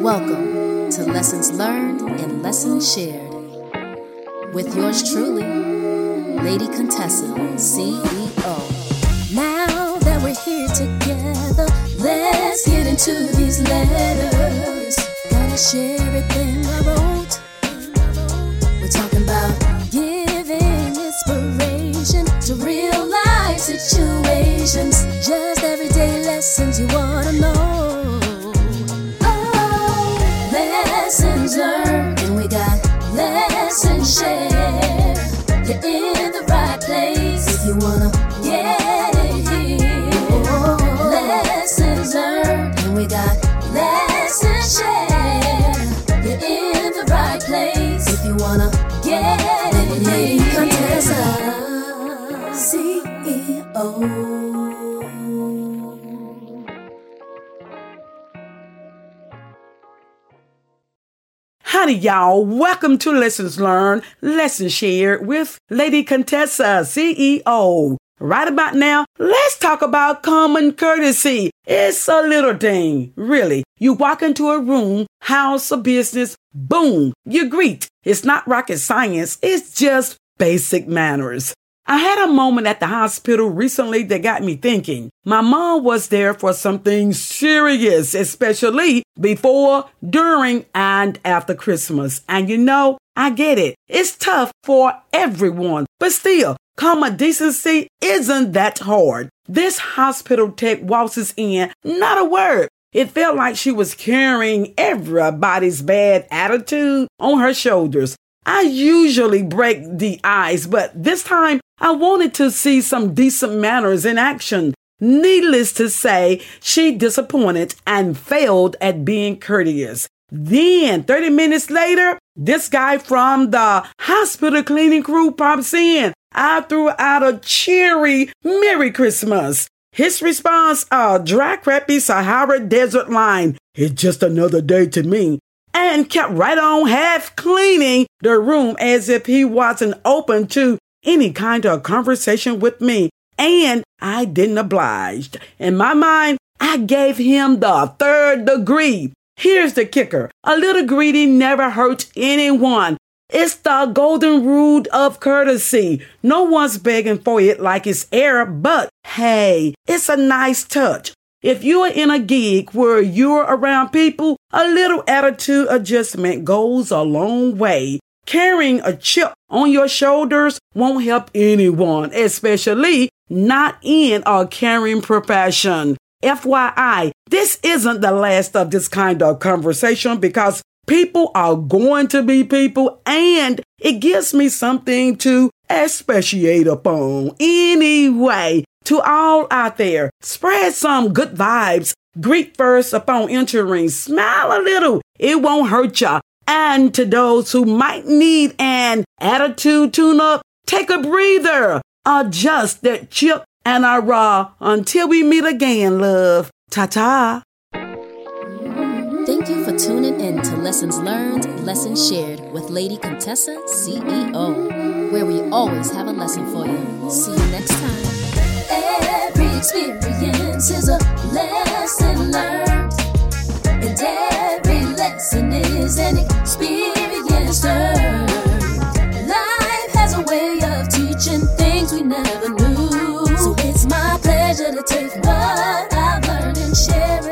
Welcome to Lessons Learned and Lessons Shared with yours truly, Lady Contessa, CEO. Now that we're here together, let's get into these letters. Gonna share everything I wrote. We're you wanna get it here. Oh, lessons learned, and we got lessons shared. You're in the right place if you wanna get it. Contessa, CEO. Howdy, y'all. Welcome to Lessons Learned, Lessons Shared with Lady Contessa, CEO. Right about now, let's talk about common courtesy. It's a little thing, really. You walk into a room, house, or business, boom, you greet. It's not rocket science, it's just basic manners. I had a moment at the hospital recently that got me thinking. My mom was there for something serious, especially before, during, and after Christmas. And you know, I get it. It's tough for everyone, but still, common decency isn't that hard. This hospital tech waltzes in, not a word. It felt like she was carrying everybody's bad attitude on her shoulders. I usually break the ice, but this time I wanted to see some decent manners in action. Needless to say, she disappointed and failed at being courteous. Then, 30 minutes later, this guy from the hospital cleaning crew pops in. I threw out a cheery Merry Christmas. His response, a dry, crappy Sahara desert line. It's just another day to me. And kept right on half cleaning the room as if he wasn't open to any kind of conversation with me. And I didn't oblige. In my mind, I gave him the third degree. Here's the kicker. A little greedy never hurts anyone. It's the golden rule of courtesy. No one's begging for it like it's air, but hey, it's a nice touch. If you are in a gig where you're around people, a little attitude adjustment goes a long way. Carrying a chip on your shoulders won't help anyone, especially not in a caring profession. FYI, this isn't the last of this kind of conversation because people are going to be people and it gives me something to expatiate upon. Anyway, to all out there, spread some good vibes. Greet first upon entering. Smile a little. It won't hurt ya. And to those who might need an attitude tune up, take a breather. Adjust that chip and a raw until we meet again, love. Ta ta. Thank you for tuning in to Lessons Learned, Lessons Shared with Lady Contessa, CEO, where we always have a lesson for you. See you next time. Every experience is a. meditate, what I've learned and share